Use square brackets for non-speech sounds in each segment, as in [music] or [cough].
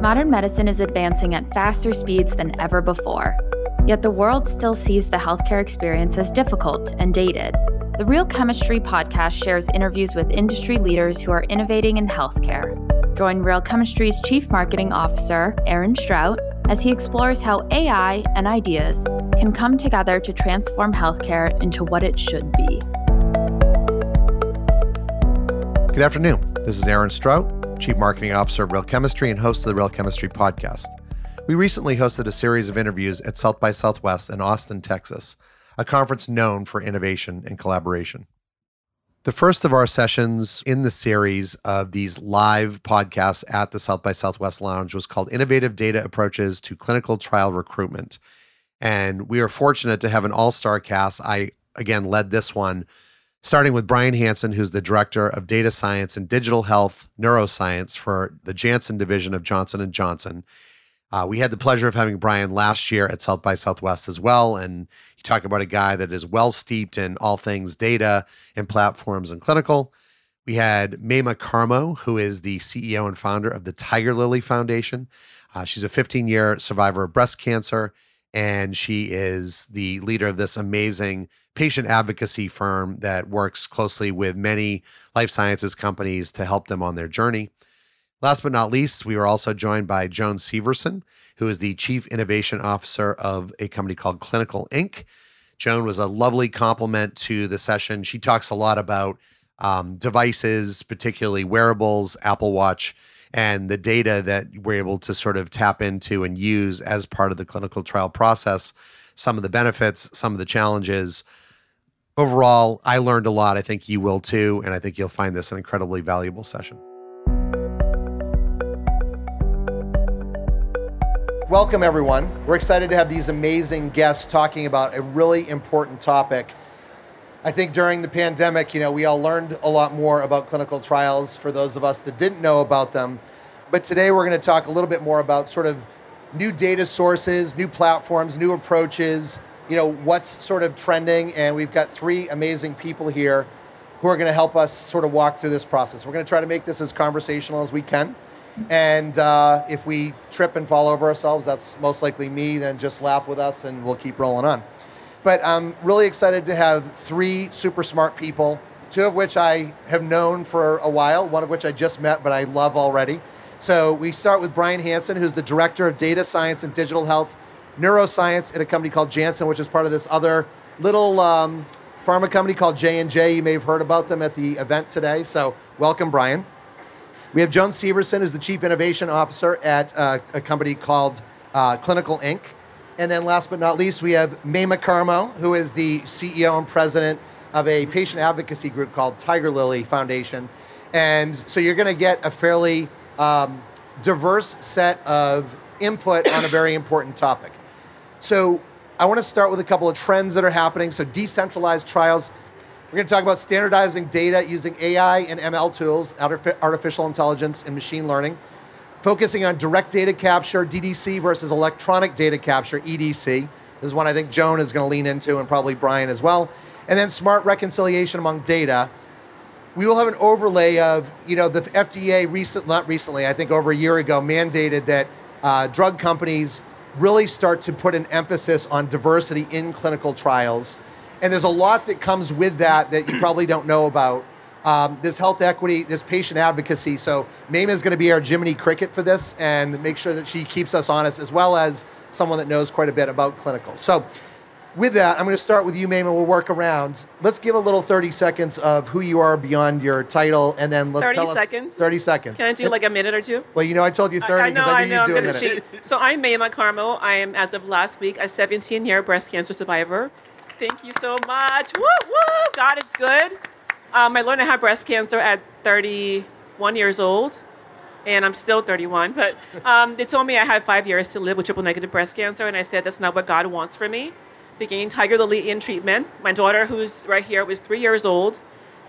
Modern medicine is advancing at faster speeds than ever before. Yet the world still sees the healthcare experience as difficult and dated. The Real Chemistry podcast shares interviews with industry leaders who are innovating in healthcare. Join Real Chemistry's Chief Marketing Officer, Aaron Strout, as he explores how AI and ideas can come together to transform healthcare into what it should be. Good afternoon. This is Aaron Strout, Chief Marketing Officer of Real Chemistry and host of the Real Chemistry podcast. We recently hosted a series of interviews at South by Southwest in Austin, Texas, a conference known for innovation and collaboration. The first of our sessions in the series of these live podcasts at the South by Southwest Lounge was called Innovative Data Approaches to Clinical Trial Recruitment. And we are fortunate to have an all star cast. I, again, led this one starting with Bryan Hansen, who's the director of data science and digital health neuroscience for the Janssen division of Johnson & Johnson. Uh, we had the pleasure of having Bryan last year at South by Southwest as well. And you talk about a guy that is well steeped in all things data and platforms and clinical. We had Maimah Karmo, who is the CEO and founder of the Tigerlily Foundation. Uh, she's a 15 year survivor of breast cancer, and she is the leader of this amazing patient advocacy firm that works closely with many life sciences companies to help them on their journey. Last but not least, we were also joined by Joan Severson, who is the Chief Innovation Officer of a company called Clinical Ink. Joan was a lovely complement to the session. She talks a lot about um, devices, particularly wearables, Apple Watch, and the data that we're able to sort of tap into and use as part of the clinical trial process, some of the benefits, some of the challenges, overall, I learned a lot. I think you will too. And I think you'll find this an incredibly valuable session. Welcome, everyone. We're excited to have these amazing guests talking about a really important topic. I think during the pandemic, you know, we all learned a lot more about clinical trials for those of us that didn't know about them. But today we're going to talk a little bit more about sort of new data sources, new platforms, new approaches, you know, what's sort of trending. And we've got three amazing people here who are going to help us sort of walk through this process. We're going to try to make this as conversational as we can. And uh, if we trip and fall over ourselves, that's most likely me, then just laugh with us and we'll keep rolling on. But I'm really excited to have three super smart people, two of which I have known for a while, one of which I just met, but I love already. So we start with Bryan Hansen, who's the Director of Data Science and Digital Health neuroscience at a company called Janssen, which is part of this other little um, pharma company called J&J. You may have heard about them at the event today. So welcome, Bryan. We have Joan Severson, who's the Chief Innovation Officer at uh, a company called uh, Clinical Ink. And then last but not least, we have Maimah Karmo, who is the CEO and president of a patient advocacy group called Tigerlily Foundation. And so you're going to get a fairly um, diverse set of input on a very important topic. So I want to start with a couple of trends that are happening. So decentralized trials. We're going to talk about standardizing data using AI and ML tools, artificial intelligence and machine learning. Focusing on direct data capture, DDC versus electronic data capture, EDC. This is one I think Joan is going to lean into and probably Bryan as well. And then smart reconciliation among data. We will have an overlay of, you know, the FDA recent, not recently, I think over a year ago, mandated that uh, drug companies really start to put an emphasis on diversity in clinical trials. And there's a lot that comes with that that you probably don't know about. Um, health equity, there's patient advocacy. So Maimah is going to be our Jiminy Cricket for this and make sure that she keeps us honest, as well as someone that knows quite a bit about clinical. So with that, I'm going to start with you, Maimah. We'll work around. Let's give a little 30 seconds of who you are beyond your title, and then let's 30 tell seconds? us 30 seconds. Can I do like a minute or two? Well, you know, I told you 30 I because I, I knew know. you'd do I'm a minute. cheat. So I'm Maimah Karmo. I am, as of last week, a 17 year breast cancer survivor. Thank you so much. Woo, woo. God is good. Um, I learned I had breast cancer at 31 years old, and I'm still 31. But um, they told me I had five years to live with triple negative breast cancer, and I said that's not what God wants for me. Beginning Tigerlily in treatment. My daughter, who's right here, was three years old,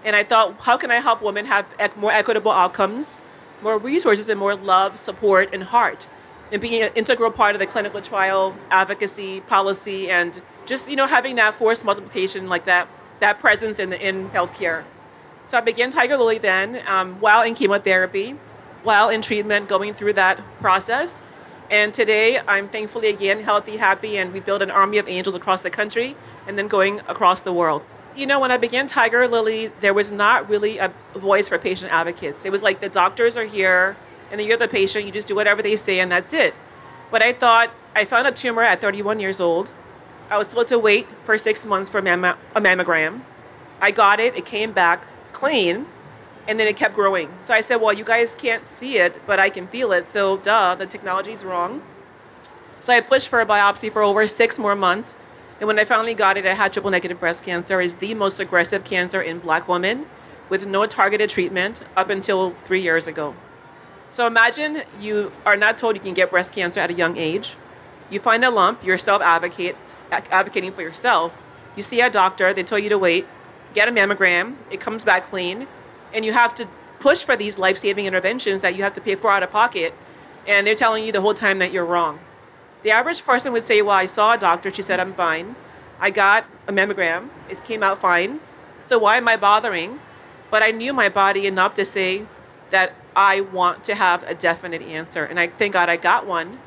and I thought, how can I help women have more equitable outcomes, more resources, and more love, support, and heart, and being an integral part of the clinical trial advocacy policy, and just you know having that force multiplication like that that presence in the in healthcare. So I began Tigerlily then, um, while in chemotherapy. while in treatment, going through that process. And today, I'm thankfully again healthy, happy, and we built an army of angels across the country and then going across the world. You know, when I began Tigerlily, there was not really a voice for patient advocates. It was like the doctors are here, and then you're the patient, you just do whatever they say, and that's it. But I thought, I found a tumor at 31 years old. I was told to wait for six months for a mammogram. I got it, it came back clean, and then it kept growing. So I said, well, you guys can't see it, but I can feel it. So, duh, the technology's wrong. So I pushed for a biopsy for over six more months. And when I finally got it, I had triple negative breast cancer. is the most aggressive cancer in black women with no targeted treatment up until three years ago. So imagine you are not told you can get breast cancer at a young age. You find a lump, you're self advocating for yourself. You see a doctor, they tell you to wait, get a mammogram, it comes back clean, and you have to push for these life saving interventions that you have to pay for out of pocket, and they're telling you the whole time that you're wrong. The average person would say, Well, I saw a doctor, she said, I'm fine. I got a mammogram, it came out fine. So why am I bothering? But I knew my body enough to say that I want to have a definite answer. And I thank God I got one,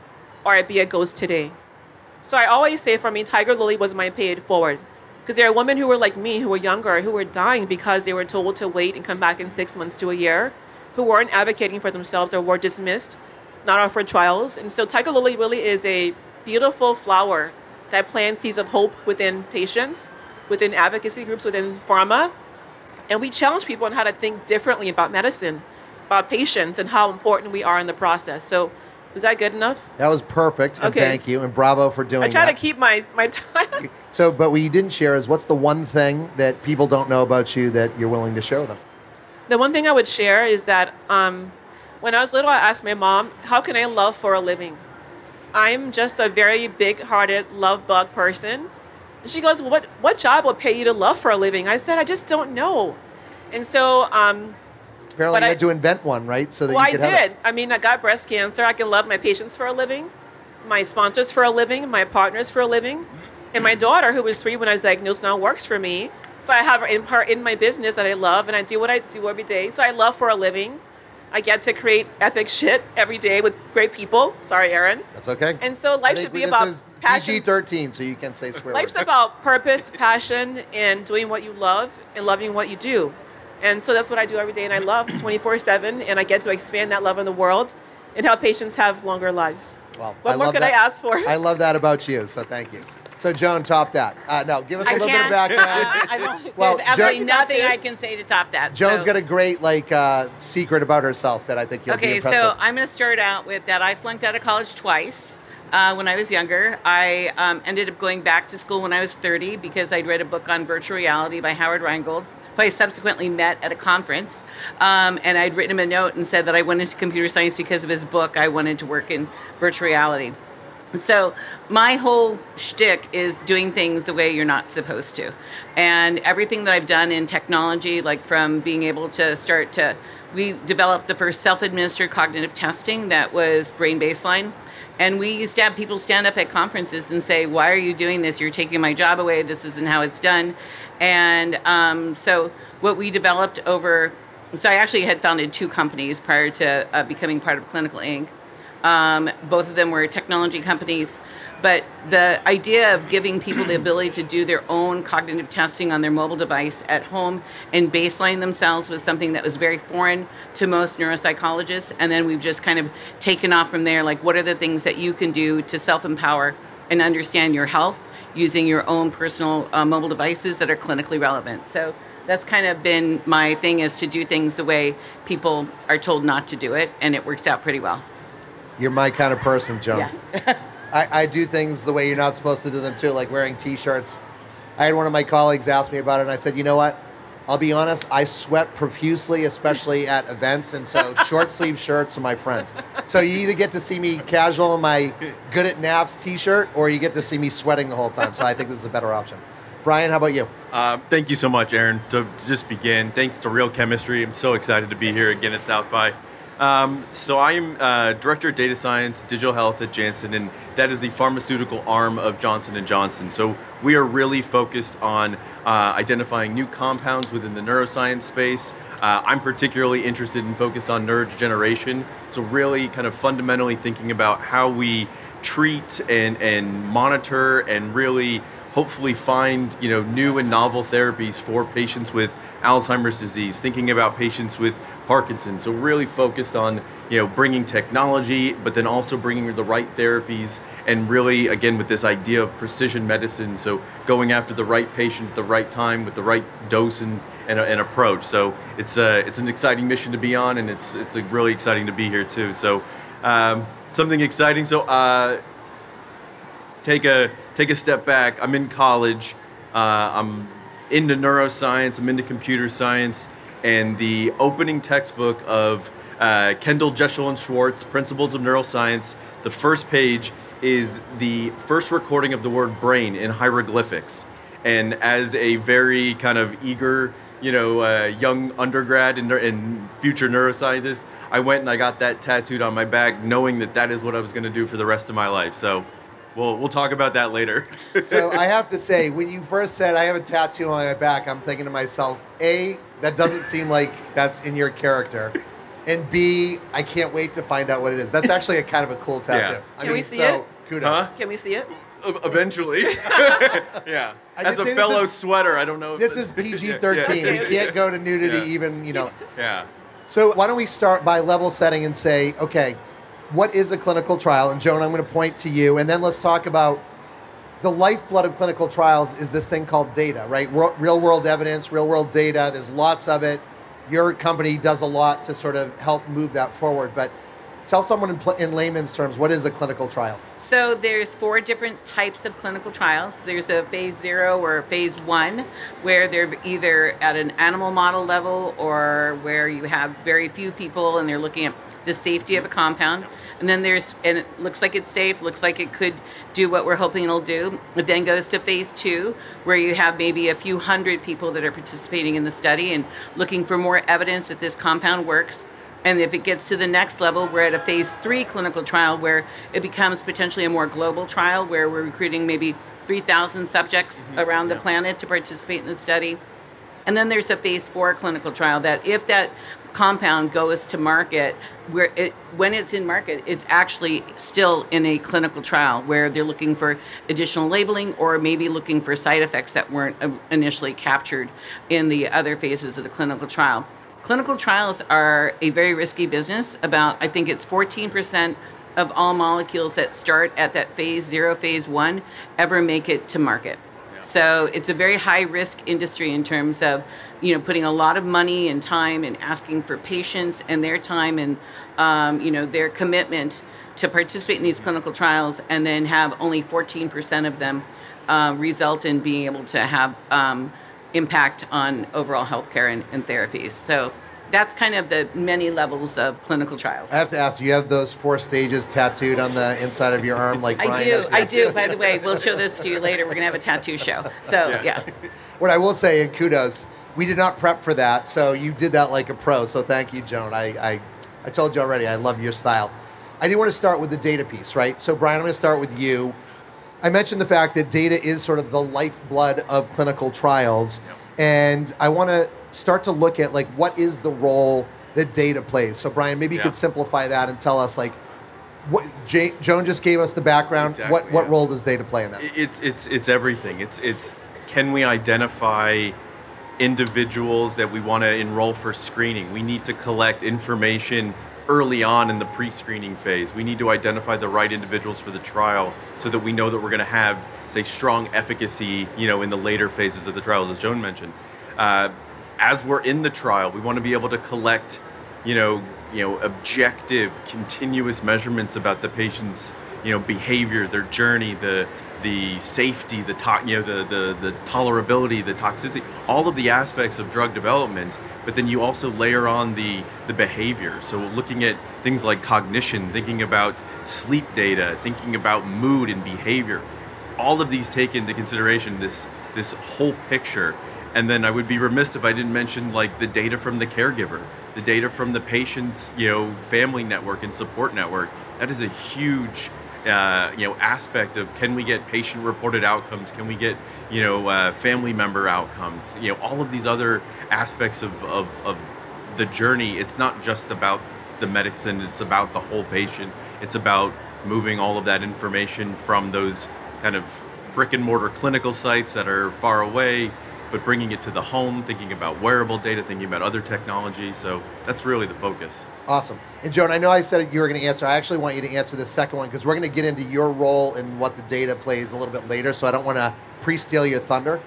or I'd be a ghost today. So I always say for me, Tigerlily was my paid forward. Because there are women who were like me, who were younger, who were dying because they were told to wait and come back in six months to a year, who weren't advocating for themselves or were dismissed, not offered trials. And so Tigerlily really is a beautiful flower that plants seeds of hope within patients, within advocacy groups, within pharma. And we challenge people on how to think differently about medicine, about patients, and how important we are in the process. So was that good enough? That was perfect. And Okay. thank you. And bravo for doing that. I try that. to keep my, my time. [laughs] so, but what you didn't share is what's the one thing that people don't know about you that you're willing to share with them? The one thing I would share is that um, when I was little, I asked my mom, How can I love for a living? I'm just a very big hearted, love bug person. And she goes, well, what, what job will pay you to love for a living? I said, I just don't know. And so, um, Apparently, But you I- had to invent one, right? So that well, you I could have it. did. I mean, I got breast cancer. I can love my patients for a living, my sponsors for a living, my partners for a living, and my daughter, who was three when I was diagnosed, now works for me. So I have her in part in my business that I love, and I do what I do every day. So I love for a living. I get to create epic shit every day with great people. Sorry, Aaron. That's okay. And so life should be this about is passion. PG-13, so you can say swear Life's words. about purpose, passion, and doing what you love and loving what you do. And so that's what I do every day, and I love 24 7, and I get to expand that love in the world and help patients have longer lives. Well, What I more love could that. I ask for? I love that about you. So thank you. So Joan, top that. Uh, no, give us a I little bit of can't. background. [laughs] I don't, Well, there's absolutely Jo- nothing I can say to top that. Joan's so. got a great like uh, secret about herself that I think you'll be impressed Okay, so with. I'm going to start out with that. I flunked out of college twice uh, when I was younger. I um, ended up going back to school when I was 30 because I'd read a book on virtual reality by Howard Rheingold, who I subsequently met at a conference. Um, and I'd written him a note and said that I went into computer science because of his book. I wanted to work in virtual reality. So my whole shtick is doing things the way you're not supposed to, and everything that I've done in technology, like from being able to start to, we developed the first self-administered cognitive testing that was brain baseline, and we used to have people stand up at conferences and say, "Why are you doing this? You're taking my job away. This isn't how it's done," and um, so what we developed over. So I actually had founded two companies prior to uh, becoming part of Clinical Ink. Um, both of them were technology companies. But the idea of giving people the ability to do their own cognitive testing on their mobile device at home and baseline themselves was something that was very foreign to most neuropsychologists. And then we've just kind of taken off from there. Like, what are the things that you can do to self empower and understand your health using your own personal uh, mobile devices that are clinically relevant? So that's kind of been my thing is to do things the way people are told not to do it. And it worked out pretty well. You're my kind of person, Joan. Yeah. [laughs] I, I do things the way you're not supposed to do them too, like wearing T-shirts. I had one of my colleagues ask me about it, and I said, you know what? I'll be honest. I sweat profusely, especially at events, and so [laughs] short sleeve shirts are my friend. So you either get to see me casual in my good at naps T-shirt, or you get to see me sweating the whole time. So I think this is a better option. Bryan, how about you? Uh, thank you so much, Aaron. To, to just begin, thanks to Real Chemistry. I'm so excited to be here again at South by. Um, so I am uh, director of data science, digital health at Janssen, and that is the pharmaceutical arm of Johnson and Johnson. So we are really focused on uh, identifying new compounds within the neuroscience space, Uh, I'm particularly interested and focused on neurodegeneration, so really kind of fundamentally thinking about how we treat and, and monitor and really hopefully find you know new and novel therapies for patients with Alzheimer's disease, thinking about patients with Parkinson's. So really focused on you know bringing technology, but then also bringing the right therapies, and really again with this idea of precision medicine. So going after the right patient at the right time with the right dose and and, and approach. So it's a it's an exciting mission to be on, and it's it's really exciting to be here too. So. Um, something exciting. So uh, take a take a step back. I'm in college. Uh, I'm into neuroscience. I'm into computer science, and the opening textbook of uh, Kandel Jessell and Schwartz, Principles of Neuroscience. The first page is the first recording of the word brain in hieroglyphics. And as a very kind of eager, you know, uh, young undergrad and, and future neuroscientist, I went and I got that tattooed on my back, knowing that that is what I was going to do for the rest of my life. So we'll we'll talk about that later. [laughs] so I have to say, when you first said I have a tattoo on my back, I'm thinking to myself, a that doesn't seem like that's in your character. And B, I can't wait to find out what it is. That's actually a kind of a cool tattoo. Yeah. I Can mean, we see so it? kudos. Huh? Can we see it? Eventually, [laughs] [laughs] yeah. I As a fellow is- sweater, I don't know. If This this- is PG-13. Yeah, We can't go to nudity, Yeah. even you know. Yeah. So why don't we start by level setting and say, okay, what is a clinical trial? And Joan, I'm going to point to you, and then let's talk about the lifeblood of clinical trials is this thing called data, right? Real world evidence, real world data. There's lots of it. Your company does a lot to sort of help move that forward. But tell someone in, pl- in layman's terms, what is a clinical trial? So there's four different types of clinical trials. There's a phase zero or phase one, where they're either at an animal model level or where you have very few people and they're looking at the safety of a compound. And then there's, and it looks like it's safe, looks like it could do what we're hoping it'll do. It then goes to phase two, where you have maybe a few hundred people that are participating in the study and looking for more evidence that this compound works. And if it gets to the next level, we're at a phase three clinical trial where it becomes potentially a more global trial where we're recruiting maybe 3,000 subjects around the planet to participate in the study. And then there's a phase four clinical trial that if that compound goes to market, where it when it's in market, it's actually still in a clinical trial where they're looking for additional labeling or maybe looking for side effects that weren't uh, initially captured in the other phases of the clinical trial. Clinical trials are a very risky business. About I think it's 14% of all molecules that start at that phase zero, phase one, ever make it to market. So it's a very high risk industry in terms of, you know, putting a lot of money and time and asking for patients and their time and, um, you know, their commitment to participate in these clinical trials and then have only 14% of them uh, result in being able to have um, impact on overall healthcare and, and therapies. So that's kind of the many levels of clinical trials. I have to ask, you have those four stages tattooed on the inside of your arm like Bryan. I Bryan do, has? I do. By the way, we'll show this to you later. We're gonna have a tattoo show. So Yeah. yeah. [laughs] What I will say, and kudos, we did not prep for that, so you did that like a pro. So thank you, Joan. I, I, I told you already, I love your style. I do want to start with the data piece, right? So Bryan, I'm going to start with you. I mentioned the fact that data is sort of the lifeblood of clinical trials, and I want to start to look at like what is the role that data plays. So Bryan, maybe you Yeah. could simplify that and tell us like what J- Joan just gave us the background. Exactly, what what yeah. role does data play in that? It's it's it's everything. It's it's can we identify individuals that we want to enroll for screening? We need to collect information early on in the pre-screening phase. We need to identify the right individuals for the trial so that we know that we're going to have say strong efficacy, you know, in the later phases of the trials as Joan mentioned. Uh, as we're in the trial, we want to be able to collect, you know, you know, objective, continuous measurements about the patient's, you know, behavior, their journey, the the safety, the to- you know, the, the the tolerability, the toxicity, all of the aspects of drug development. But then you also layer on the the behavior. So looking at things like cognition, thinking about sleep data, thinking about mood and behavior, all of these take into consideration this this whole picture and then i would be remiss if i didn't mention like the data from the caregiver the data from the patient's you know family network and support network that is a huge uh, you know aspect of can we get patient reported outcomes? Can we get you know uh, family member outcomes? You know all of these other aspects of, of, of the journey, it's not just about the medicine, it's about the whole patient. It's about moving all of that information from those kind of brick and mortar clinical sites that are far away, but bringing it to the home, thinking about wearable data, thinking about other technology. So that's really the focus. Awesome. And Joan, I know I said you were going to answer. I actually want you to answer the second one because we're going to get into your role and what the data plays a little bit later. So I don't want to pre-steal your thunder.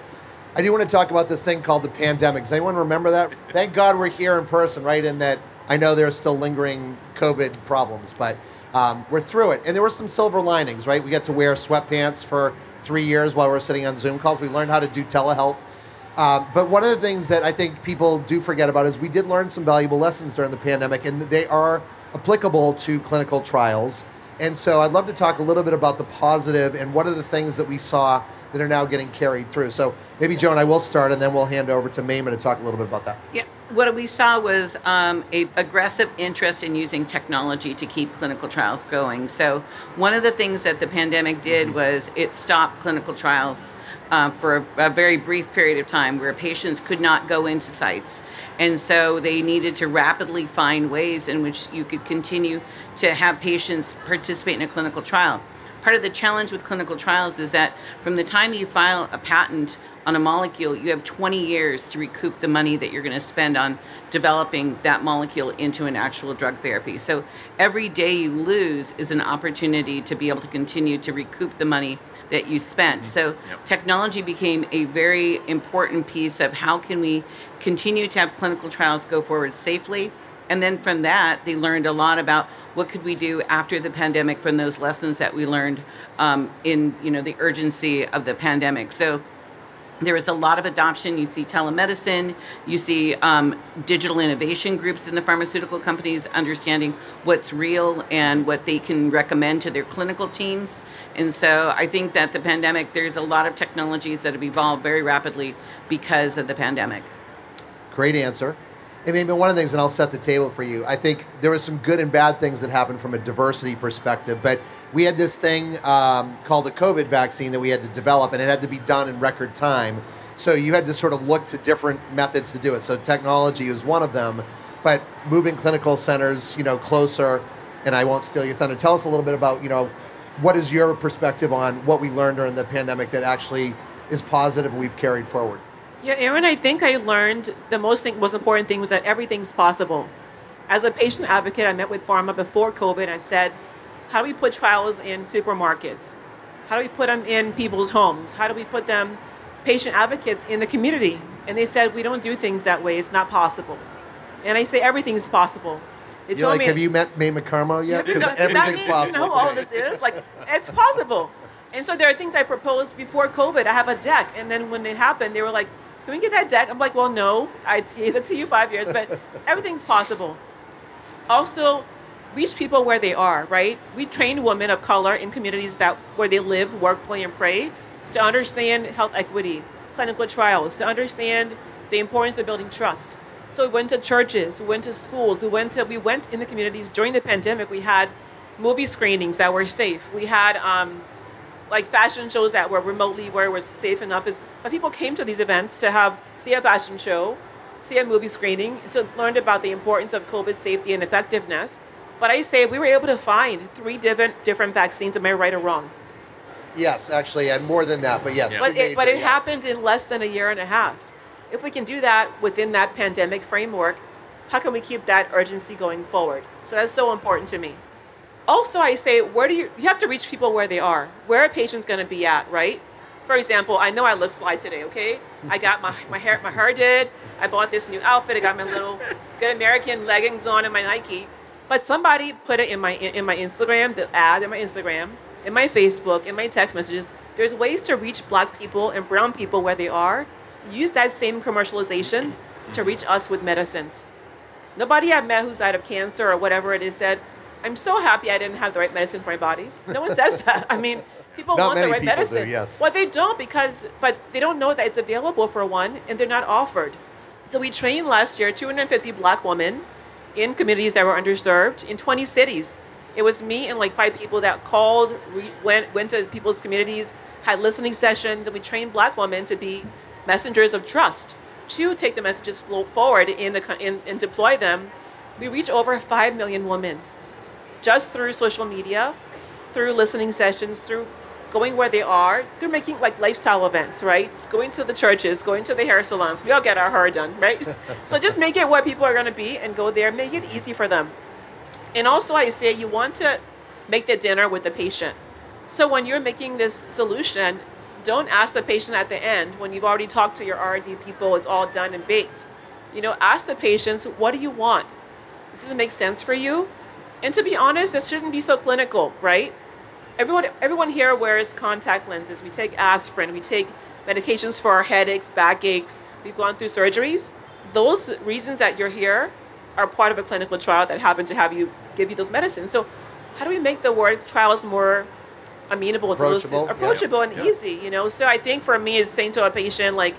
I do want to talk about this thing called the pandemic. Does anyone remember that? [laughs] Thank God we're here in person, right? In that I know there are still lingering COVID problems, but um, we're through it. And there were some silver linings, right? We got to wear sweatpants for three years while we are sitting on Zoom calls. We learned how to do telehealth. Um, but one of the things that I think people do forget about is we did learn some valuable lessons during the pandemic, and they are applicable to clinical trials. And so I'd love to talk a little bit about the positive and what are the things that we saw that are now getting carried through. So maybe Joan, I will start, and then we'll hand over to Maimah to talk a little bit about that. Yeah, what we saw was um, a aggressive interest in using technology to keep clinical trials going. So one of the things that the pandemic did mm-hmm. was it stopped clinical trials uh, for a, a, very brief period of time where patients could not go into sites. And so they needed to rapidly find ways in which you could continue to have patients participate in a clinical trial part of the challenge with clinical trials is that from the time you file a patent on a molecule, you have 20 years to recoup the money that you're going to spend on developing that molecule into an actual drug therapy. So every day you lose is an opportunity to be able to continue to recoup the money that you spent. Mm-hmm. So yep. technology became a very important piece of how can we continue to have clinical trials go forward safely and then from that they learned a lot about what could we do after the pandemic from those lessons that we learned um, in you know the urgency of the pandemic so there was a lot of adoption. You see telemedicine, you see um, digital innovation groups in the pharmaceutical companies understanding what's real and what they can recommend to their clinical teams. And so I think that the pandemic, there's a lot of technologies that have evolved very rapidly because of the pandemic. Great answer. I mean, one of the things, and I'll set the table for you. I think there was some good and bad things that happened from a diversity perspective, but we had this thing um, called a COVID vaccine that we had to develop, and it had to be done in record time. So you had to sort of look to different methods to do it. So technology is one of them, but moving clinical centers, you know, closer. And I won't steal your thunder. Tell us a little bit about, you know, what is your perspective on what we learned during the pandemic that actually is positive we've carried forward? Yeah, Aaron, I think I learned the most thing, most important thing was that everything's possible. As a patient advocate, I met with pharma before COVID and said, how do we put trials in supermarkets? How do we put them in people's homes? How do we put them, patient advocates, in the community? And they said, we don't do things that way. It's not possible. And I say, everything's possible. You're like, me, have you met Maimah Karmo yet? [laughs] Because everything's possible. You know all this is? Like, it's possible. And so there are things I proposed before COVID. I have a deck. And then when it happened, they were like, can we get that deck? I'm like, well, no, I gave it to you five years, but [laughs] everything's possible. Also, reach people where they are, right? We train women of color in communities that where they live, work, play, and pray to understand health equity, clinical trials, to understand the importance of building trust. So we went to churches, we went to schools, we went to we went in the communities during the pandemic. We had movie screenings that were safe. We had um, like fashion shows that were remotely where it was safe enough is but people came to these events to have see a fashion show see a movie screening to learn about the importance of covid safety and effectiveness. But i say we were able to find three different different vaccines. Am i right or wrong? Yes actually and more than that but yes yeah. but, it, but it yeah. happened in less than a year and a half. If we can do that within that pandemic framework how can we keep that urgency going forward? So that's so important to me also I say, where do you, you have to reach people where they are, where a patient's going to be at, right? For example, I know I look fly today, okay? I got my, my hair, my hair did. I bought this new outfit. I got my little good American leggings on and my Nike. But somebody put it in my, in my Instagram, the ad in my Instagram, in my Facebook, in my text messages. There's ways to reach black people and brown people where they are. Use that same commercialization to reach us with medicines. Nobody I've met who's died of cancer or whatever it is said, I'm so happy I didn't have the right medicine for my body. No one says that. I mean, people not want the right medicine. Do, yes. Well, they don't because, but they don't know that it's available for one, and they're not offered. So we trained last year 250 black women in communities that were underserved in 20 cities. It was me and like five people that called, re- went went to people's communities, had listening sessions, and we trained black women to be messengers of trust. to take the messages forward in the in, and deploy them, we reach over five million women, just through social media, through listening sessions, through going where they are. They're making like lifestyle events, right? Going to the churches, going to the hair salons. We all get our hair done, right? [laughs] so just make it where people are going to be and go there. Make it easy for them. And also, I say you want to make the dinner with the patient. So when you're making this solution, don't ask the patient at the end when you've already talked to your RD people, it's all done and baked. You know, ask the patients, what do you want? Does it make sense for you? And to be honest, this shouldn't be so clinical, right? Everyone, everyone here wears contact lenses. We take aspirin. We take medications for our headaches, backaches. We've gone through surgeries. Those reasons that you're here are part of a clinical trial that happened to have you give you those medicines. So, how do we make the word trials more amenable approachable, to those, approachable yeah. and yeah. easy? You know. So I think for me, is saying to a patient like,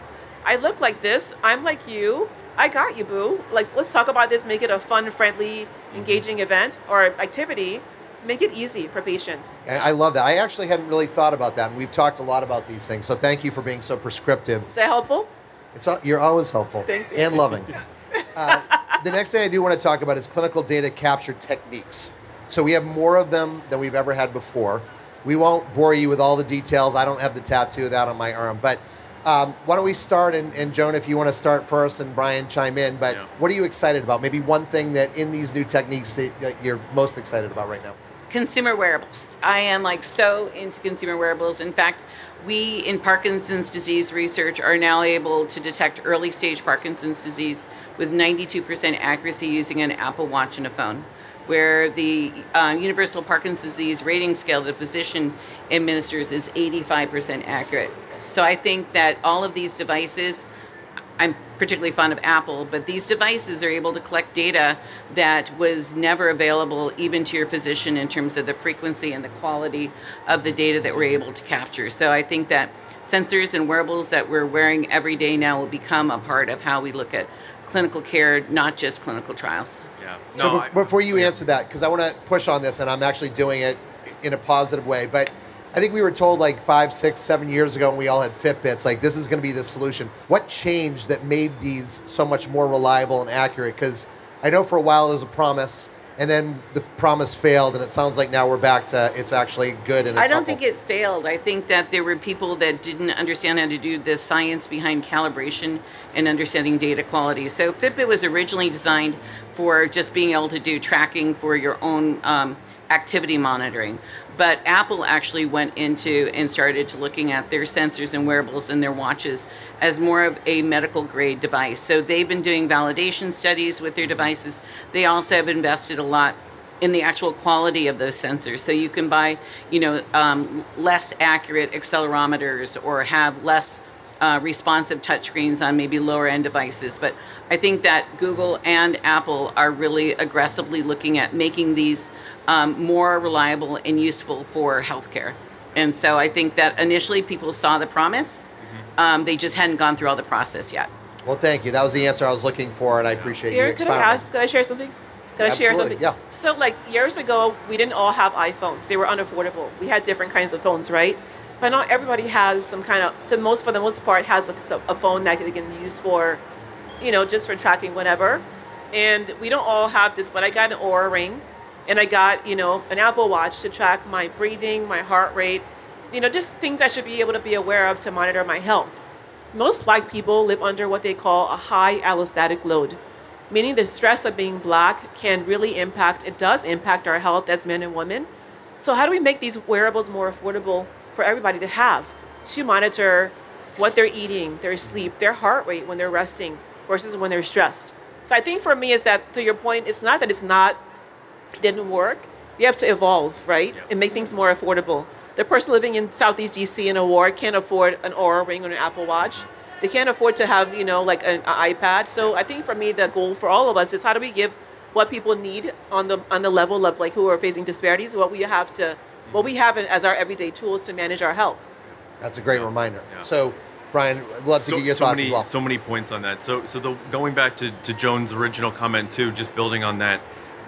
"I look like this. I'm like you. I got you, boo. Like, let's talk about this. Make it a fun, friendly, Mm-hmm. engaging event or activity." make it easy for patients. And I love that. I actually hadn't really thought about that, and we've talked a lot about these things. So thank you for being so prescriptive. Is that helpful? It's you're always helpful Thanks. and loving. [laughs] uh, the next thing I do want to talk about is clinical data capture techniques. So we have more of them than we've ever had before. We won't bore you with all the details. I don't have the tattoo of that on my arm, but. Um, why don't we start? And, and, Joan, if you want to start first, and Bryan chime in. But Yeah. what are you excited about? Maybe one thing that in these new techniques that, that you're most excited about right now. consumer wearables. I am like so into consumer wearables. In fact, we in Parkinson's disease research are now able to detect early stage Parkinson's disease with 92% accuracy using an Apple Watch and a phone. Where the uh, Universal Parkinson's Disease Rating Scale the physician administers is 85% accurate. So I think that all of these devices, I'm particularly fond of Apple, but these devices are able to collect data that was never available even to your physician in terms of the frequency and the quality of the data that we're able to capture. So I think that sensors and wearables that we're wearing every day now will become a part of how we look at clinical care, not just clinical trials. Yeah. So be- I- before you yeah. answer that, because I want to push on this, and I'm actually doing it in a positive way, but I think we were told like five, six, seven years ago, when we all had Fitbits, like this is going to be the solution. What changed that made these so much more reliable and accurate? Because I know for a while it was a promise, and then the promise failed, and it sounds like now we're back to it's actually good and it's I don't helpful. think it failed. I think that there were people that didn't understand how to do the science behind calibration and understanding data quality. So Fitbit was originally designed for just being able to do tracking for your own um, activity monitoring. But Apple actually went into and started to looking at their sensors and wearables and their watches as more of a medical grade device. So they've been doing validation studies with their devices. They also have invested a lot in the actual quality of those sensors. So you can buy, you know, um, less accurate accelerometers or have less uh, responsive touchscreens on maybe lower end devices. But I think that Google and Apple are really aggressively looking at making these um, more reliable and useful for healthcare. And so I think that initially people saw the promise, um, they just hadn't gone through all the process yet. Well, thank you. That was the answer I was looking for, and I appreciate you Eric, could I ask? Could I share something? Could I share something? yeah. So, like years ago, we didn't all have iPhones. They were unaffordable. We had different kinds of phones, right? But not everybody has some kind of. The most, for the most part, has a, a phone that they can use for, you know, just for tracking whatever. And we don't all have this. But I got an Oura ring, and I got you know an Apple Watch to track my breathing, my heart rate, you know, just things I should be able to be aware of to monitor my health. Most black people live under what they call a high allostatic load, meaning the stress of being black can really impact, it does impact our health as men and women. So, how do we make these wearables more affordable for everybody to have to monitor what they're eating, their sleep, their heart rate when they're resting versus when they're stressed? So, I think for me, is that to your point, it's not that it's not, it didn't work. You have to evolve, right? And make things more affordable. The person living in Southeast DC in a ward can't afford an Oura ring or an Apple Watch. They can't afford to have, you know, like an, an iPad. So I think for me, the goal for all of us is how do we give what people need on the on the level of like who are facing disparities, what we have to, what we have as our everyday tools to manage our health. That's a great reminder. Yeah. So, Bryan, I'd love to get your so thoughts many, as well. So many points on that. So, so the, going back to, to Joan's original comment too, just building on that,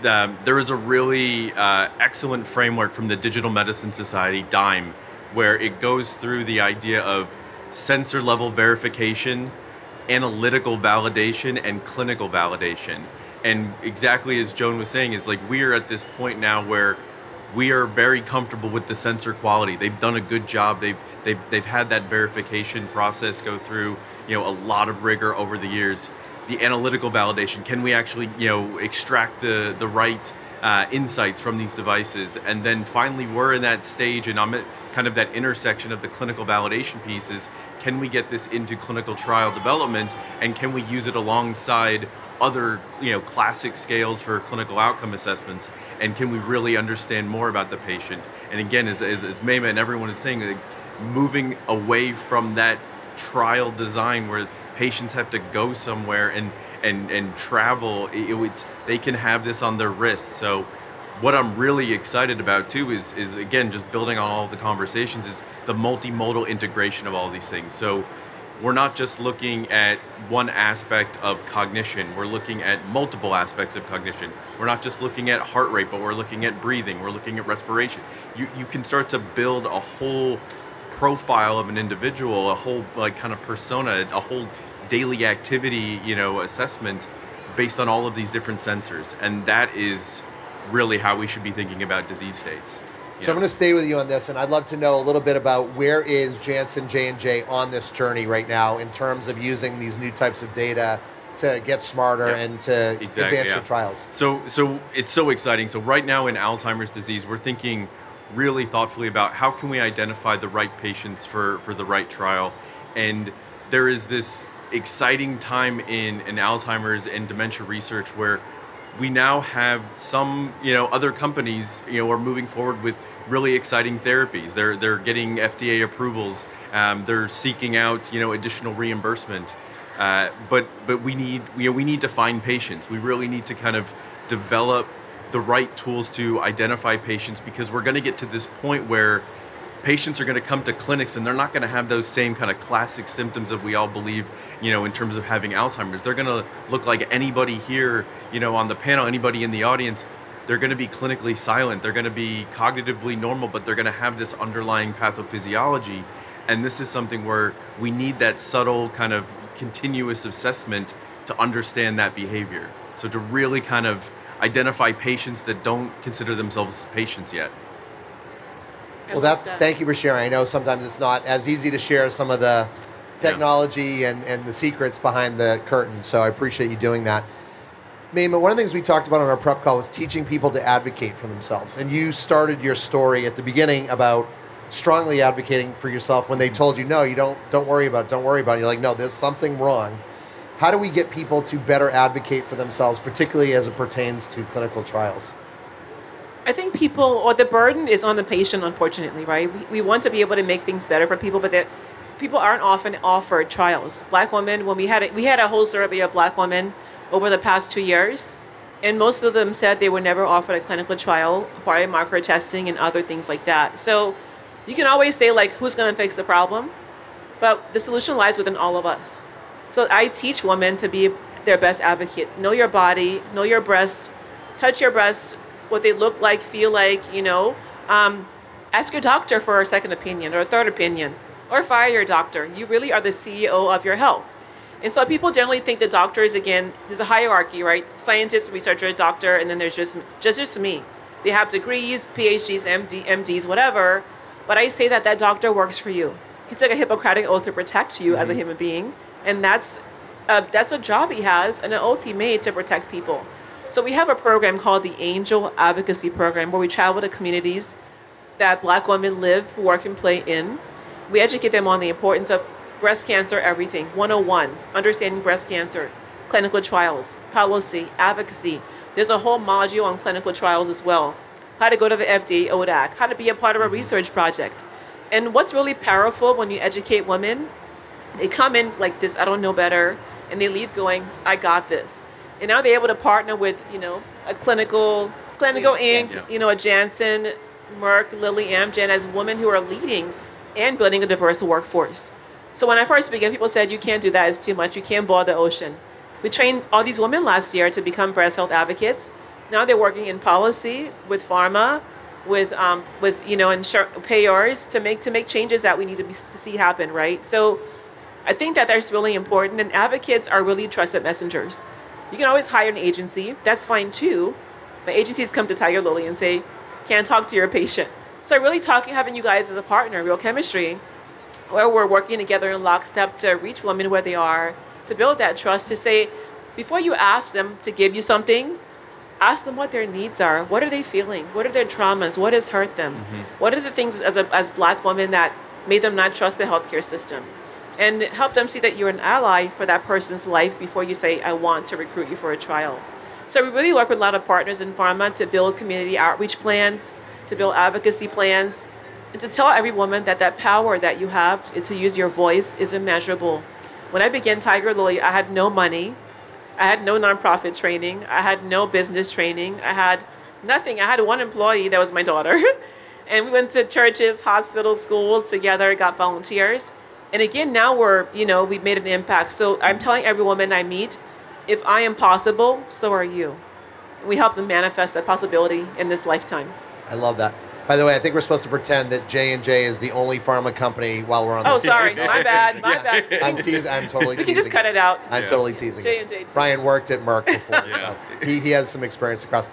um, there is a really uh, excellent framework from the Digital Medicine Society, DIME, where it goes through the idea of sensor level verification analytical validation and clinical validation. And exactly as Joan was saying, is like we are at this point now where we are very comfortable with the sensor quality. They've done a good job. They've they've they've had that verification process go through, you know, a lot of rigor over the years. The analytical validation, can we actually, you know, extract the the right uh, insights from these devices? And then finally, we're in that stage, and I'm at kind of that intersection of the clinical validation pieces. Can we get this into clinical trial development, and can we use it alongside other you know classic scales for clinical outcome assessments and can we really understand more about the patient? And again as, as, as Maimah and everyone is saying like, moving away from that trial design where patients have to go somewhere and and and travel it, it's they can have this on their wrist. So what I'm really excited about too is is again just building on all the conversations is the multimodal integration of all these things. So we're not just looking at one aspect of cognition. We're looking at multiple aspects of cognition. We're not just looking at heart rate, but we're looking at breathing. We're looking at respiration. You, you can start to build a whole profile of an individual, a whole like kind of persona, a whole daily activity, you know, assessment based on all of these different sensors. And that is really how we should be thinking about disease states. So I'm going to stay with you on this, and I'd love to know a little bit about where is Janssen J and J on this journey right now in terms of using these new types of data to get smarter Yeah. and to Exactly, advance yeah. your trials. So, so it's so exciting. So right now in Alzheimer's disease, we're thinking really thoughtfully about how can we identify the right patients for for the right trial, and there is this exciting time in in Alzheimer's and dementia research where we now have some you know other companies you know are moving forward with really exciting therapies. They're they're getting fda approvals. Um, they're seeking out you know additional reimbursement. Uh, but but we need you know we need to find patients. We really need to kind of develop the right tools to identify patients because we're going to get to this point where patients are going to come to clinics and they're not going to have those same kind of classic symptoms that we all believe, you know, in terms of having Alzheimer's. They're going to look like anybody here, you know, on the panel, anybody in the audience. They're going to be clinically silent. They're going to be cognitively normal, but they're going to have this underlying pathophysiology. And this is something where we need that subtle kind of continuous assessment to understand that behavior. So to really kind of identify patients that don't consider themselves patients yet. I Well, love that, thank you for sharing. I know sometimes it's not as easy to share some of the technology and, and the secrets behind the curtain. So I appreciate you doing that. Maimah, one of the things we talked about on our prep call was teaching people to advocate for themselves. And you started your story at the beginning about strongly advocating for yourself when they told you, no, you don't don't worry about it, don't worry about it. You're like, no, there's something wrong. How do we get people to better advocate for themselves, particularly as it pertains to clinical trials? I think people, or the burden is on the patient, unfortunately, right? We, we want to be able to make things better for people, but that people aren't often offered trials. Black women, when we had a, we had a whole survey of black women over the past two years, and most of them said they were never offered a clinical trial, biomarker testing, and other things like that. So you can always say like, who's going to fix the problem? But the solution lies within all of us. So I teach women to be their best advocate. Know your body, know your breast, touch your breast, what they look like, feel like, you know. Um, ask your doctor for a second opinion or a third opinion, or fire your doctor. You really are the CEO of your health. And so people generally think that doctors, again, there's a hierarchy, right? Scientist, researcher, doctor, and then there's just just, just me. They have degrees, PhDs, MD, MDs, whatever. But I say that that doctor works for you. He took a Hippocratic oath to protect you as a human being, and that's uh, that's a job he has and an oath he made to protect people. So we have a program called the Angel Advocacy Program where we travel to communities that black women live, work, and play in. We educate them on the importance of breast cancer, everything 101, understanding breast cancer, clinical trials, policy, advocacy. There's a whole module on clinical trials as well. How to go to the FDA, ODAC, how to be a part of a mm-hmm. research project. And what's really powerful when you educate women, they come in like this, I don't know better, and they leave going, I got this. And now they're able to partner with, you know, a clinical, Clinical Ink., Yeah. you know, a Janssen, Merck, Lilly, Amgen as women who are leading and building a diverse workforce. So when I first began, people said, you can't do that, it's too much, you can't boil the ocean. We trained all these women last year to become breast health advocates. Now they're working in policy with pharma, with um, with you know insur- payers to make to make changes that we need to be to see happen, right? So I think that that's really important, and advocates are really trusted messengers. You can always hire an agency, that's fine too. But agencies come to Tigerlily and say, can't talk to your patient? So, really talking, having you guys as a partner, real chemistry, where we're working together in lockstep to reach women where they are, to build that trust, to say, before you ask them to give you something, ask them what their needs are. What are they feeling? What are their traumas? What has hurt them? Mm-hmm. What are the things as, a, as black women that made them not trust the healthcare system? And help them see that you're an ally for that person's life before you say, I want to recruit you for a trial. So we really work with a lot of partners in pharma to build community outreach plans, to build advocacy plans, and to tell every woman that that power that you have to use your voice is immeasurable. When I began Tigerlily, I had no money. I had no nonprofit training. I had no business training. I had nothing. I had one employee that was my daughter. [laughs] and we went to churches, hospitals, schools together, got volunteers. And again, now we're, you know, we've made an impact. So I'm mm-hmm. telling every woman I meet, if I am possible, so are you. We help them manifest that possibility in this lifetime. I love that. By the way, I think we're supposed to pretend that J and J is the only pharma company while we're on. The. Oh, this. sorry, my bad, my bad. I'm teasing. I'm totally teasing. [laughs] You just cut it out. I'm Yeah. totally teasing. J it. and J. Bryan worked at Merck before, Yeah. so he, he has some experience across.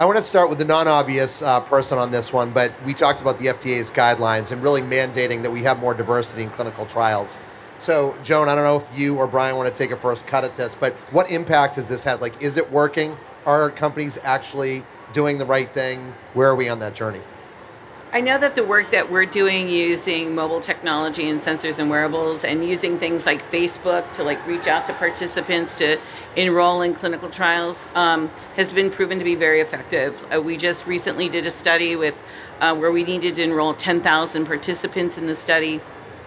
I want to start with the non-obvious uh, person on this one, but we talked about the FDA's guidelines and really mandating that we have more diversity in clinical trials. So, Joan, I don't know if you or Bryan want to take a first cut at this, but what impact has this had? Like, is it working? Are companies actually doing the right thing? Where are we on that journey? I know that the work that we're doing using mobile technology and sensors and wearables and using things like Facebook to like reach out to participants to enroll in clinical trials um, has been proven to be very effective. Uh, we just recently did a study with uh, where we needed to enroll 10,000 participants in the study.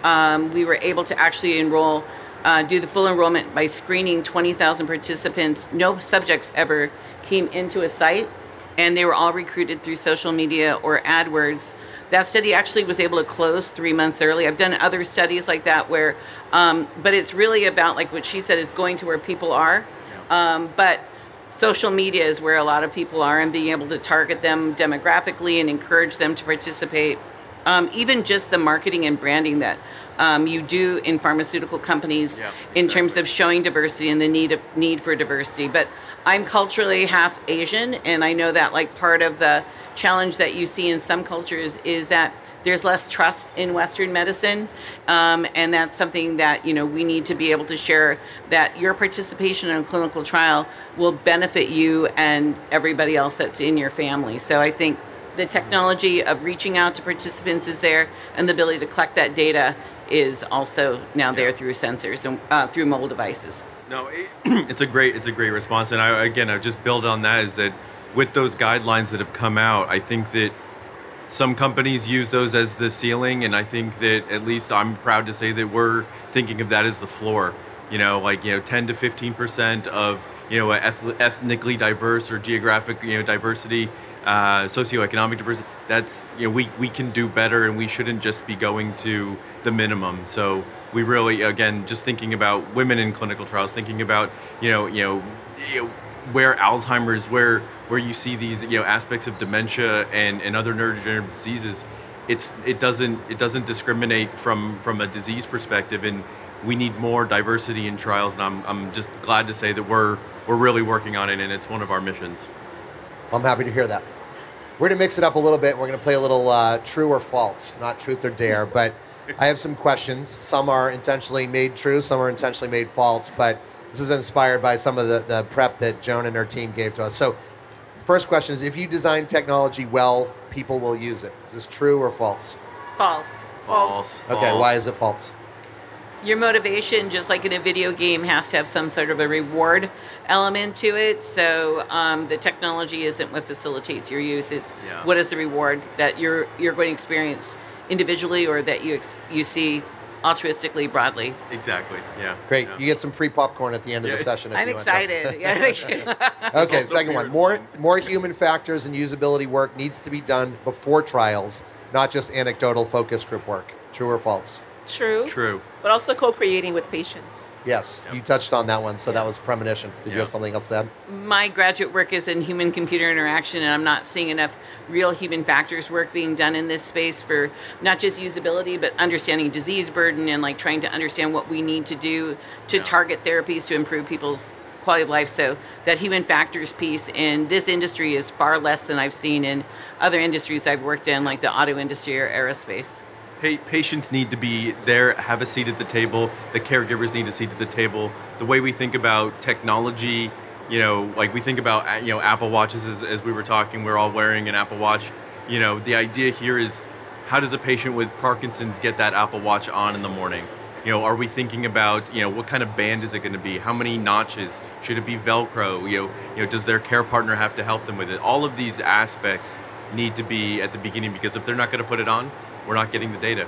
Um, we were able to actually enroll, uh, do the full enrollment by screening 20,000 participants. No subjects ever came into a site and they were all recruited through social media or AdWords. That study actually was able to close three months early. I've done other studies like that where, um, but it's really about like what she said is going to where people are. Um, but social media is where a lot of people are and being able to target them demographically and encourage them to participate. Um, even just the marketing and branding that um, you do in pharmaceutical companies Yeah, in exactly. terms of showing diversity and the need of, need for diversity. But I'm culturally half Asian, and I know that like part of the challenge that you see in some cultures is that there's less trust in Western medicine, um, and that's something that you know we need to be able to share that your participation in a clinical trial will benefit you and everybody else that's in your family. So I think the technology of reaching out to participants is there, and the ability to collect that data is also now there through sensors and uh, through mobile devices. No, it, [clears throat] it's a great it's a great response, and I again I just build on that is that with those guidelines that have come out, I think that some companies use those as the ceiling, and I think that at least I'm proud to say that we're thinking of that as the floor. You know, like you know, 10 to 15 percent of you know ethnically diverse or geographic you know diversity, uh, socioeconomic diversity. That's you know we we can do better, and we shouldn't just be going to the minimum. So we really again just thinking about women in clinical trials, thinking about you know you know. You know where Alzheimer's, where where you see these you know aspects of dementia and, and other neurodegenerative diseases, it's it doesn't it doesn't discriminate from from a disease perspective, and we need more diversity in trials. And I'm I'm just glad to say that we're we're really working on it, and it's one of our missions. I'm happy to hear that. We're going to mix it up a little bit. We're going to play a little uh, true or false, not truth or dare. But I have some questions. Some are intentionally made true, some are intentionally made false. But this is inspired by some of the, the prep that Joan and her team gave to us. So, first question is if you design technology well, people will use it. Is this true or false? False. False. Okay, why is it false? Your motivation, just like in a video game, has to have some sort of a reward element to it. So um, the technology isn't what facilitates your use; it's Yeah. what is the reward that you're you're going to experience individually, or that you ex- you see altruistically broadly. Exactly. Yeah. Great. Yeah. You get some free popcorn at the end of the Yeah. session. if I'm you want to. excited. [laughs] Yeah, thank you. [laughs] Okay, second one. More more human factors and usability work needs to be done before trials, not just anecdotal focus group work. True or false? True. True. But also co-creating with patients. Yes, Yep. you touched on that one, so that was premonition. Did you have something else to add? my graduate work is in human computer interaction and i'm not seeing enough real human factors work being done in this space for not just usability but understanding disease burden and like trying to understand what we need to do to Yeah. target therapies to improve people's quality of life so that human factors piece in this industry is far less than i've seen in other industries i've worked in like the auto industry or aerospace Pa- patients need to be there, have a seat at the table. The caregivers need a seat at the table. The way we think about technology, you know, like we think about you know Apple watches as, as we were talking, we're all wearing an Apple Watch. You know, the idea here is how does a patient with Parkinson's get that Apple Watch on in the morning? You know, are we thinking about you know what kind of band is it going to be? How many notches should it be? Velcro? You know, you know, does their care partner have to help them with it? All of these aspects need to be at the beginning because if they're not going to put it on, we're not getting the data.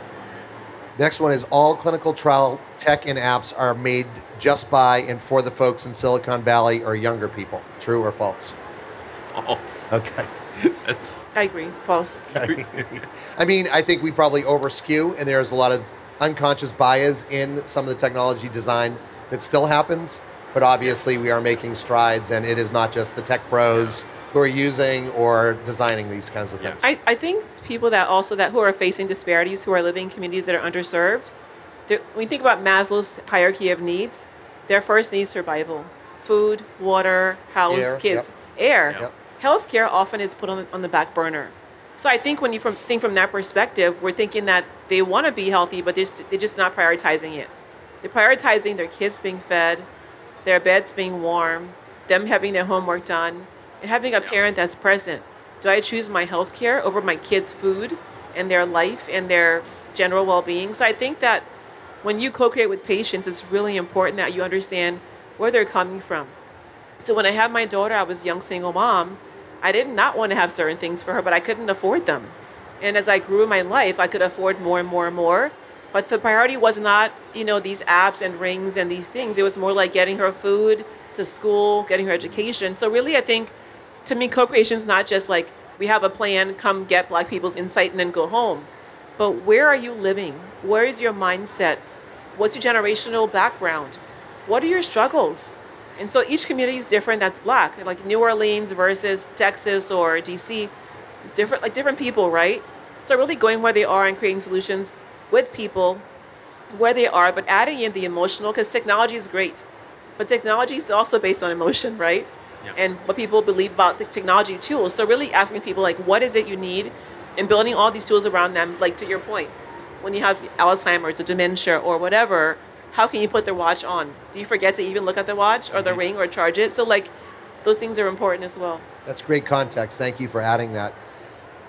Next one is all clinical trial tech and apps are made just by and for the folks in Silicon Valley or younger people. True or false? False. Okay. That's I agree. False. Okay. [laughs] I mean, I think we probably over skew, and there's a lot of unconscious bias in some of the technology design that still happens. But obviously, we are making strides, and it is not just the tech pros who are using or designing these kinds of things. I, I think people that also that who are facing disparities, who are living in communities that are underserved, when you think about Maslow's hierarchy of needs, their first need is survival: food, water, house, Air, kids, yep. air. Yep. Healthcare often is put on the, on the back burner. So I think when you from, think from that perspective, we're thinking that they want to be healthy, but they're, just, they're just not prioritizing it. They're prioritizing their kids being fed, their beds being warm, them having their homework done, having a parent that's present. Do I choose my health care over my kids' food and their life and their general well being? So I think that when you co create with patients, it's really important that you understand where they're coming from. So when I had my daughter, I was a young single mom. I did not want to have certain things for her, but I couldn't afford them. And as I grew in my life, I could afford more and more and more. But the priority was not, you know, these apps and rings and these things. It was more like getting her food to school, getting her education. So really, I think to me, co-creation is not just like we have a plan, come get Black people's insight and then go home. But where are you living? Where is your mindset? What's your generational background? What are your struggles? And so each community is different that's black. Like New Orleans versus Texas or DC, different like different people, right? So really going where they are and creating solutions with people where they are, but adding in the emotional because technology is great, but technology is also based on emotion, right? Yeah. And what people believe about the technology tools. So really asking people like, what is it you need, and building all these tools around them. Like to your point, when you have Alzheimer's or dementia or whatever, how can you put their watch on? Do you forget to even look at the watch or the Mhm. ring or charge it? So like, those things are important as well. That's great context. Thank you for adding that.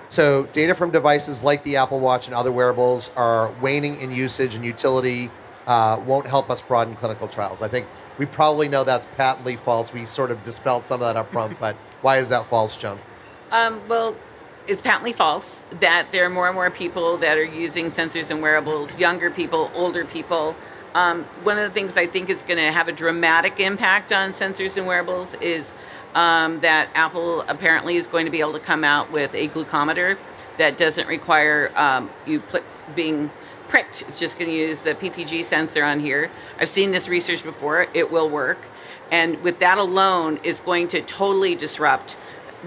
So, data from devices like the Apple Watch and other wearables are waning in usage and utility uh, won't help us broaden clinical trials. I think we probably know that's patently false. We sort of dispelled some of that up front, [laughs] but why is that false, Joan? Um, well, it's patently false that there are more and more people that are using sensors and wearables, younger people, older people. Um, one of the things I think is going to have a dramatic impact on sensors and wearables is um, that Apple apparently is going to be able to come out with a glucometer that doesn't require um, you pl- being pricked. It's just going to use the PPG sensor on here. I've seen this research before, it will work. And with that alone, it's going to totally disrupt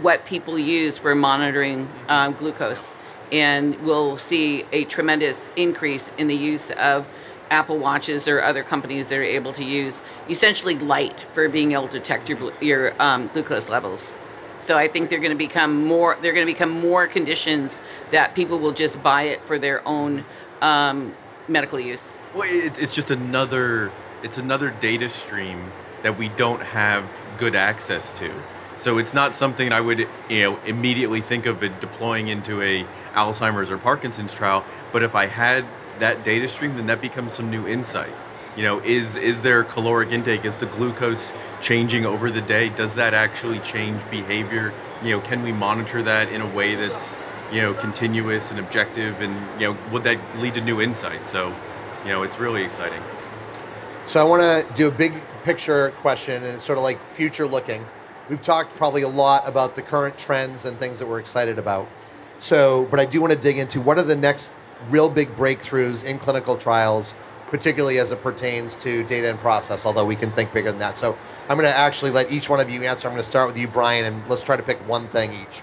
what people use for monitoring um, glucose. And we'll see a tremendous increase in the use of Apple Watches or other companies that are able to use essentially light for being able to detect your, your um, glucose levels. So I think they're going to become more. They're going to become more conditions that people will just buy it for their own um, medical use. Well, it, it's just another it's another data stream that we don't have good access to. So it's not something I would you know immediately think of it deploying into a Alzheimer's or Parkinson's trial. But if I had that data stream, then that becomes some new insight. You know, is is there caloric intake? Is the glucose changing over the day? Does that actually change behavior? You know, can we monitor that in a way that's you know continuous and objective? And you know, would that lead to new insights? So, you know, it's really exciting. So I want to do a big picture question, and it's sort of like future looking. We've talked probably a lot about the current trends and things that we're excited about. So, but I do want to dig into what are the next real big breakthroughs in clinical trials particularly as it pertains to data and process, although we can think bigger than that. So I'm going to actually let each one of you answer. I'm going to start with you, Bryan, and let's try to pick one thing each.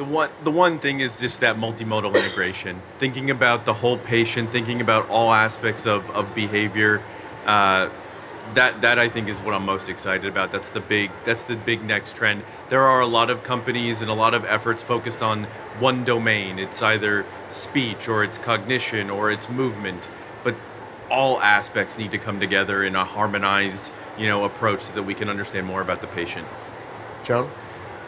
The one, the one thing is just that multimodal integration, thinking about the whole patient, thinking about all aspects of, of behavior. Uh, that that I think is what I'm most excited about. That's the big that's the big next trend. There are a lot of companies and a lot of efforts focused on one domain. It's either speech or it's cognition or it's movement, but all aspects need to come together in a harmonized, you know, approach so that we can understand more about the patient. Joan?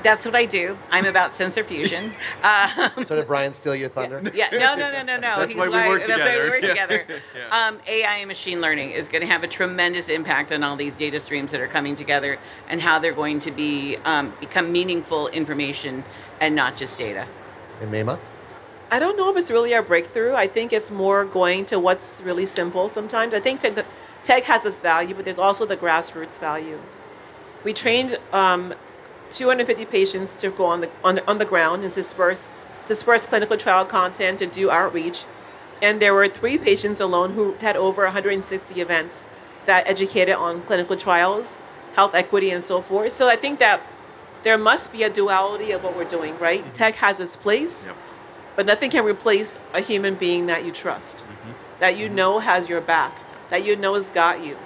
That's what I do. I'm about sensor fusion. [laughs] Um, So did Bryan steal your thunder? yeah, no, no, no, no, no. That's He's why we work That's why we work [laughs] Yeah. together. [laughs] Yeah. Um, AI and machine learning is going to have a tremendous impact on all these data streams that are coming together and how they're going to be um, become meaningful information and not just data. And Maimah? I don't know if it's really a breakthrough. I think it's more going to what's really simple sometimes. I think tech, tech has its value, but there's also the grassroots value. We trained um, 250 patients to go on the, on the, on the ground and disperse, disperse clinical trial content to do outreach. And there were three patients alone who had over 160 events that educated on clinical trials, health equity, and so forth. So I think that there must be a duality of what we're doing, right? Mm-hmm. Tech has its place, Yep. but nothing can replace a human being that you trust, mm-hmm. that you mm-hmm. know has your back, that you know has got you.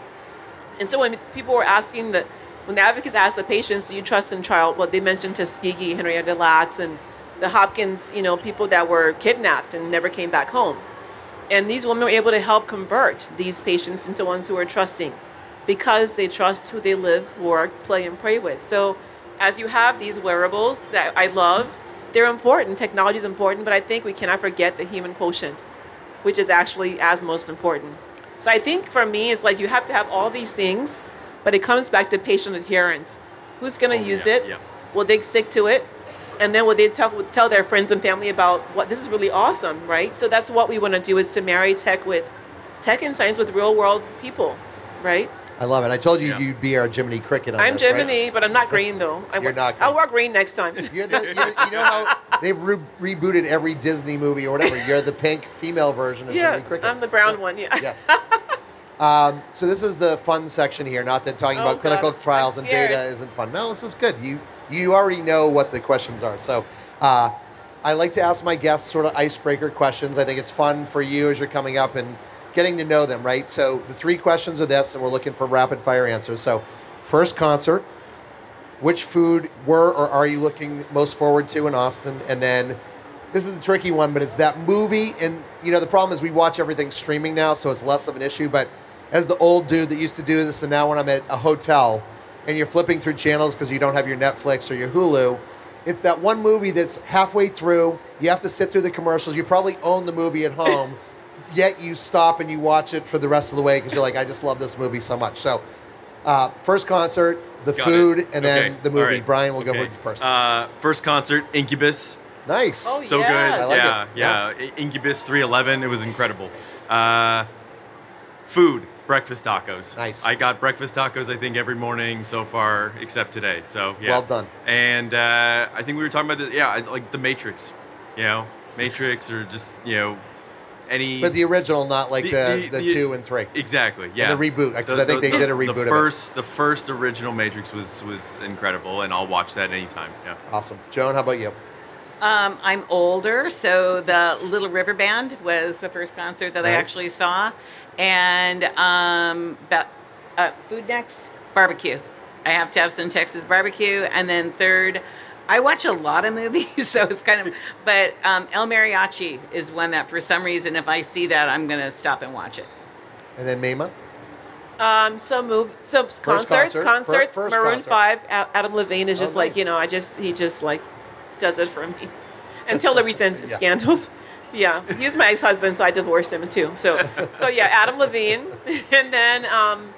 And so when people were asking the, when the advocates asked the patients, do you trust in trial? Well, they mentioned Tuskegee, Henrietta Lacks, and the Hopkins, you know, people that were kidnapped and never came back home. And these women were able to help convert these patients into ones who are trusting because they trust who they live, work, play, and pray with. So as you have these wearables that I love, they're important. Technology is important, but I think we cannot forget the human quotient, which is actually as most important. So I think for me, it's like you have to have all these things, but it comes back to patient adherence. Who's going to Oh, use yeah, it? yeah. Will they stick to it? And then will they tell, tell their friends and family about what this is really awesome, right? So that's what we want to do is to marry tech with tech and science with real world people, right? I love it. I told you Yeah. you'd be our Jiminy Cricket on I'm this, right? Jiminy, but I'm not green [laughs] though. I, You're not I'll wear green next time. [laughs] You're the, you're, you know how they've re- rebooted every Disney movie or whatever. You're the pink female version of yeah, Jiminy Cricket. I'm the brown one. Yeah. Yes. [laughs] Um, so this is the fun section here. Not that talking Oh, about clinical trials I'm and data isn't fun. No, this is good. You you already know what the questions are. So uh, I like to ask my guests sort of icebreaker questions. I think it's fun for you as you're coming up and getting to know them. Right. So the three questions are this, and we're looking for rapid fire answers. So first concert. Which food were or are you looking most forward to in Austin? And then this is the tricky one, but it's that movie. And you know, the problem is we watch everything streaming now, so it's less of an issue. But as the old dude that used to do this, and now when I'm at a hotel and you're flipping through channels because you don't have your Netflix or your Hulu, it's that one movie that's halfway through. You have to sit through the commercials. You probably own the movie at home, [laughs] yet you stop and you watch it for the rest of the way because you're like, I just love this movie so much. So, uh, first concert, the Got food, it. and then Okay. the movie. right. Bryan will go with you first. Uh, first concert, Incubus. nice. Oh, so yeah. good. I like yeah, it. yeah, I- Incubus 311. It was incredible. Uh, food, breakfast tacos. Nice. I got breakfast tacos. I think every morning so far, except today. So yeah. Well done. And uh, I think we were talking about the yeah, like the Matrix. You know, Matrix or just you know, any. But the original, not like The- the, the, the- the- two and three. exactly. Yeah. And the reboot, because The- I think the- they did a the reboot of it. first, The first original Matrix was was incredible, and I'll watch that anytime. Yeah. Awesome. Joan, how about you? Um, I'm older, so the Little River Band was the first concert that I actually saw, and um, about uh, food next barbecue. I have to have some Texas barbecue, and then third, I watch a lot of movies, [laughs] so it's kind of. But um, El Mariachi is one that, for some reason, if I see that, I'm gonna stop and watch it. And then Maimah? Um, so move, so concerts, concert. concerts. Fir- first Maroon concert. Five. Adam Levine is Oh, just like you know, I just he just like does it for me. Until the recent Yeah. scandals. Yeah, he was my ex-husband, so I divorced him too. So, so yeah, Adam Levine, [laughs] and then um,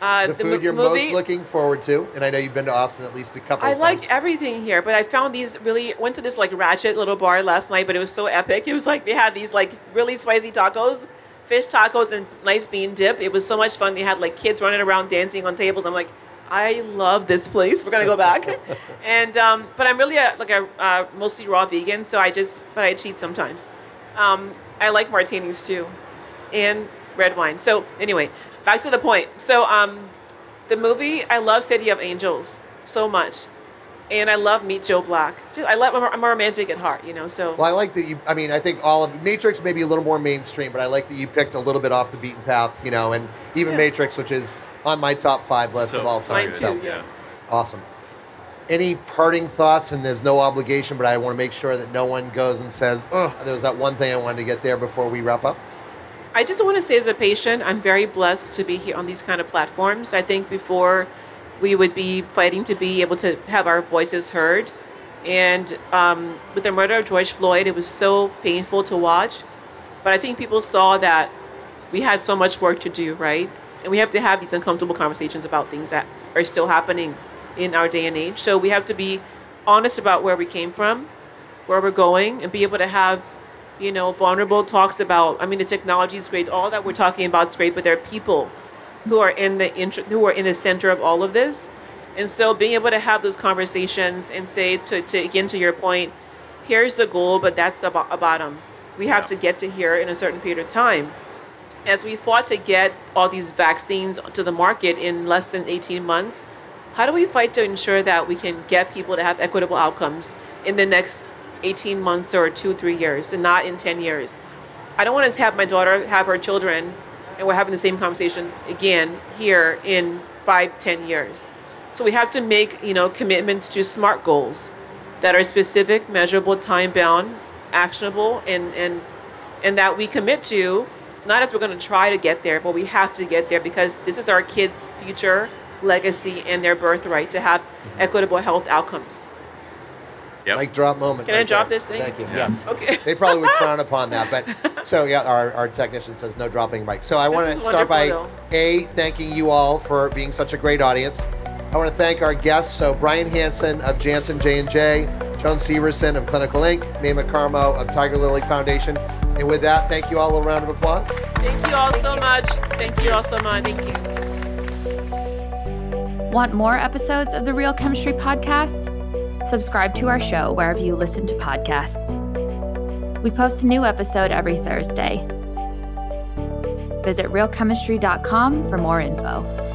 uh, The food you're movie. most looking forward to, and I know you've been to Austin at least a couple times. I of like times. everything here, but I found these really went to this like ratchet little bar last night, but it was so epic. It was like they had these like really spicy tacos, fish tacos, and nice bean dip. It was so much fun. They had like kids running around dancing on tables. I'm like, I love this place. We're gonna go back. [laughs] and um, but I'm really a, like a uh, mostly raw vegan, so I just but I cheat sometimes. Um, I like martinis too. and red wine. So anyway, back to the point. So um, the movie, I love City of Angels so much. And I love Meet Joe Black. I love, I'm a romantic at heart, you know, so. Well, I like that you. I mean, I think all of Matrix may be a little more mainstream, but I like that you picked a little bit off the beaten path, you know, and even Yeah. Matrix, which is on my top five list So- of all time. Mine good. So too, yeah. awesome. Any parting thoughts? And there's no obligation, but I want to make sure that no one goes and says, "Oh, there was that one thing I wanted to get there before we wrap up." I just want to say, as a patient, I'm very blessed to be here on these kind of platforms. I think before we would be fighting to be able to have our voices heard. And um, with the murder of George Floyd, it was so painful to watch. But I think people saw that we had so much work to do, right? And we have to have these uncomfortable conversations about things that are still happening in our day and age. So we have to be honest about where we came from, where we're going, and be able to have you know, vulnerable talks about. I mean, the technology is great. All that we're talking about is great, but there are people who are in the who are in the center of all of this, and so being able to have those conversations and say to, to again to your point, here's the goal, but that's the bo- bottom. We have Yeah. to get to here in a certain period of time. As we fought to get all these vaccines to the market in less than 18 months, how do we fight to ensure that we can get people to have equitable outcomes in the next 18 months or two, three years, and not in 10 years? I don't want to have my daughter have her children, and we're having the same conversation again here in five, ten years. So we have to make, you know, commitments to SMART goals that are specific, measurable, time-bound, actionable, and and and that we commit to. Not as we're going to try to get there, but we have to get there because this is our kids' future legacy and their birthright to have mm-hmm. equitable health outcomes. Yep. Mic drop moment. Can I right drop there. this thing? Thank you. Yeah. Yes. Okay. They probably would [laughs] frown upon that, but so yeah, our, our technician says no dropping mic. So I want to start by wonderful, a thanking you all for being such a great audience. I want to thank our guests. So Bryan Hansen of Janssen J and J, Joan Severson of Clinical Ink., Maimah Karmo of Tigerlily Foundation, and with that, thank you all. A round of applause. Thank you all so much. Thank you all so much. Thank you. Want more episodes of the Real Chemistry Podcast? Subscribe to our show wherever you listen to podcasts. We post a new episode every Thursday. Visit realchemistry.com for more info.